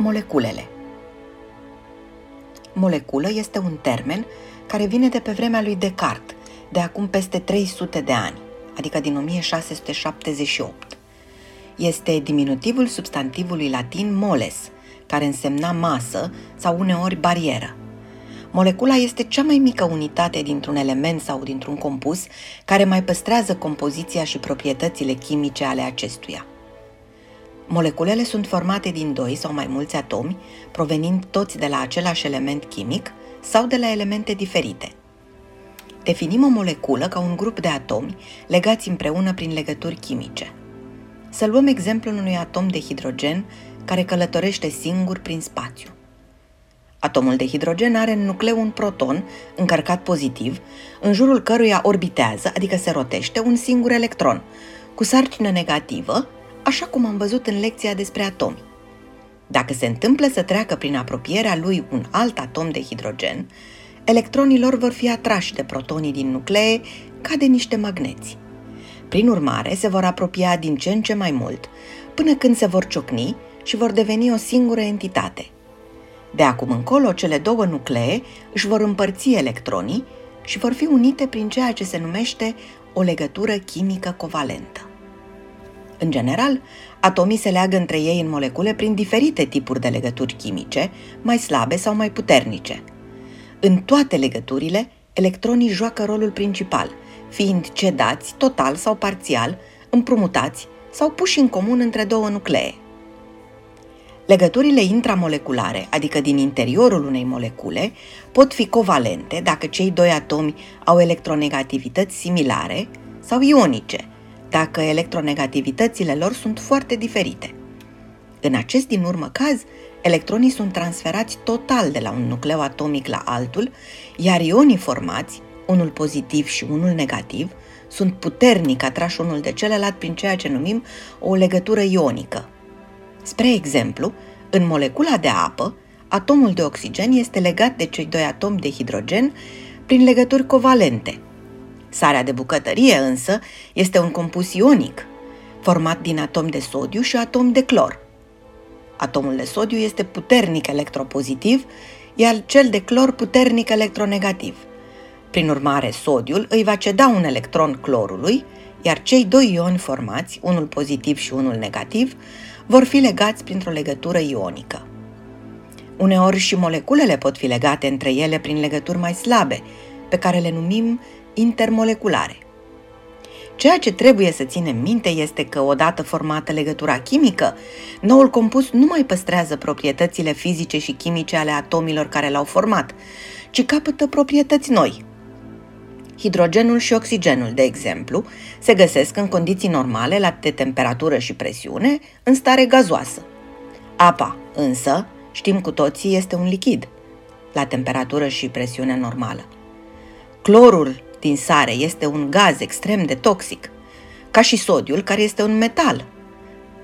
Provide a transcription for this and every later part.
Moleculele Moleculă este un termen care vine de pe vremea lui Descartes, de acum peste 300 de ani, adică din 1678. Este diminutivul substantivului latin moles, care însemna masă sau uneori barieră. Molecula este cea mai mică unitate dintr-un element sau dintr-un compus care mai păstrează compoziția și proprietățile chimice ale acestuia. Moleculele sunt formate din doi sau mai mulți atomi, provenind toți de la același element chimic sau de la elemente diferite. Definim o moleculă ca un grup de atomi legați împreună prin legături chimice. Să luăm exemplul unui atom de hidrogen care călătorește singur prin spațiu. Atomul de hidrogen are în nucleu un proton încărcat pozitiv, în jurul căruia orbitează, adică se rotește, un singur electron, cu sarcină negativă, așa cum am văzut în lecția despre atomi. Dacă se întâmplă să treacă prin apropierea lui un alt atom de hidrogen, electronii lor vor fi atrași de protonii din nuclee ca de niște magneți. Prin urmare, se vor apropia din ce în ce mai mult, până când se vor ciocni și vor deveni o singură entitate. De acum încolo, cele două nuclee își vor împărți electronii și vor fi unite prin ceea ce se numește o legătură chimică covalentă. În general, atomii se leagă între ei în molecule prin diferite tipuri de legături chimice, mai slabe sau mai puternice. În toate legăturile, electronii joacă rolul principal, fiind cedați total sau parțial, împrumutați sau puși în comun între două nuclee. Legăturile intramoleculare, adică din interiorul unei molecule, pot fi covalente dacă cei doi atomi au electronegativități similare sau ionice – dacă electronegativitățile lor sunt foarte diferite. În acest din urmă caz, electronii sunt transferați total de la un nucleu atomic la altul, iar ionii formați, unul pozitiv și unul negativ, sunt puternic atrași unul de celălalt prin ceea ce numim o legătură ionică. Spre exemplu, în molecula de apă, atomul de oxigen este legat de cei doi atomi de hidrogen prin legături covalente – Sarea de bucătărie însă este un compus ionic, format din atom de sodiu și atom de clor. Atomul de sodiu este puternic electropozitiv, iar cel de clor puternic electronegativ. Prin urmare, sodiul îi va ceda un electron clorului, iar cei doi ioni formați, unul pozitiv și unul negativ, vor fi legați printr-o legătură ionică. Uneori și moleculele pot fi legate între ele prin legături mai slabe, pe care le numim intermoleculare. Ceea ce trebuie să ținem minte este că, odată formată legătura chimică, noul compus nu mai păstrează proprietățile fizice și chimice ale atomilor care l-au format, ci capătă proprietăți noi. Hidrogenul și oxigenul, de exemplu, se găsesc în condiții normale, la de temperatură și presiune, în stare gazoasă. Apa, însă, știm cu toții, este un lichid, la temperatură și presiune normală. Clorul din sare este un gaz extrem de toxic, ca și sodiul, care este un metal.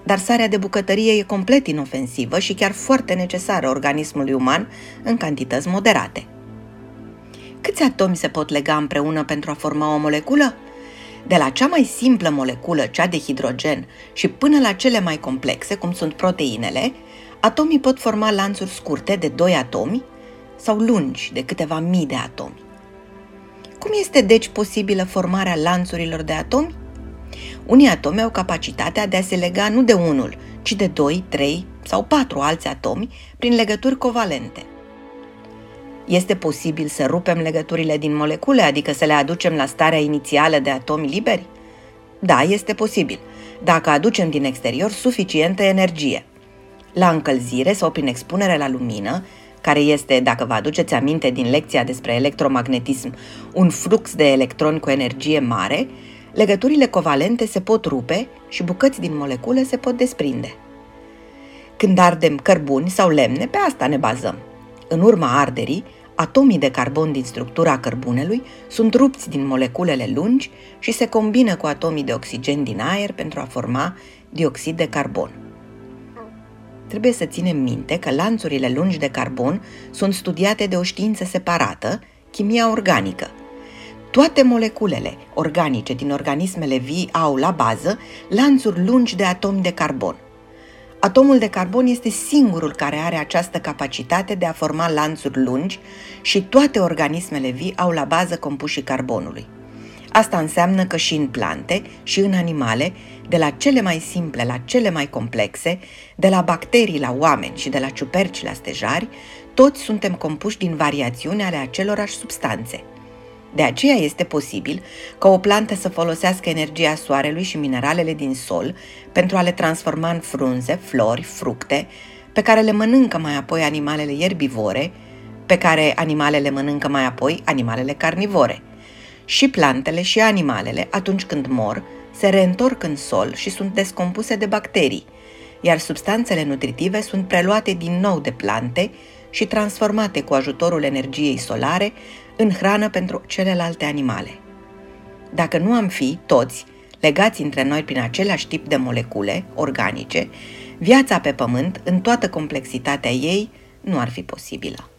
Dar sarea de bucătărie e complet inofensivă și chiar foarte necesară organismului uman în cantități moderate. Câți atomi se pot lega împreună pentru a forma o moleculă? De la cea mai simplă moleculă, cea de hidrogen, și până la cele mai complexe, cum sunt proteinele, atomii pot forma lanțuri scurte de 2 atomi sau lungi de câteva mii de atomi. Cum este deci posibilă formarea lanțurilor de atomi? Unii atomi au capacitatea de a se lega nu de unul, ci de doi, trei sau patru alți atomi prin legături covalente. Este posibil să rupem legăturile din molecule, adică să le aducem la starea inițială de atomi liberi? Da, este posibil, dacă aducem din exterior suficientă energie. La încălzire sau prin expunere la lumină, care este, dacă vă aduceți aminte din lecția despre electromagnetism, un flux de electroni cu energie mare, legăturile covalente se pot rupe și bucăți din molecule se pot desprinde. Când ardem cărbuni sau lemne, pe asta ne bazăm. În urma arderii, atomii de carbon din structura cărbunelui sunt rupți din moleculele lungi și se combină cu atomii de oxigen din aer pentru a forma dioxid de carbon trebuie să ținem minte că lanțurile lungi de carbon sunt studiate de o știință separată, chimia organică. Toate moleculele organice din organismele vii au la bază lanțuri lungi de atomi de carbon. Atomul de carbon este singurul care are această capacitate de a forma lanțuri lungi și toate organismele vii au la bază compușii carbonului. Asta înseamnă că și în plante și în animale, de la cele mai simple la cele mai complexe, de la bacterii la oameni și de la ciuperci la stejari, toți suntem compuși din variațiuni ale acelorași substanțe. De aceea este posibil ca o plantă să folosească energia soarelui și mineralele din sol pentru a le transforma în frunze, flori, fructe, pe care le mănâncă mai apoi animalele ierbivore, pe care animalele mănâncă mai apoi animalele carnivore – și plantele și animalele, atunci când mor, se reîntorc în sol și sunt descompuse de bacterii, iar substanțele nutritive sunt preluate din nou de plante și transformate cu ajutorul energiei solare în hrană pentru celelalte animale. Dacă nu am fi, toți, legați între noi prin același tip de molecule organice, viața pe Pământ, în toată complexitatea ei, nu ar fi posibilă.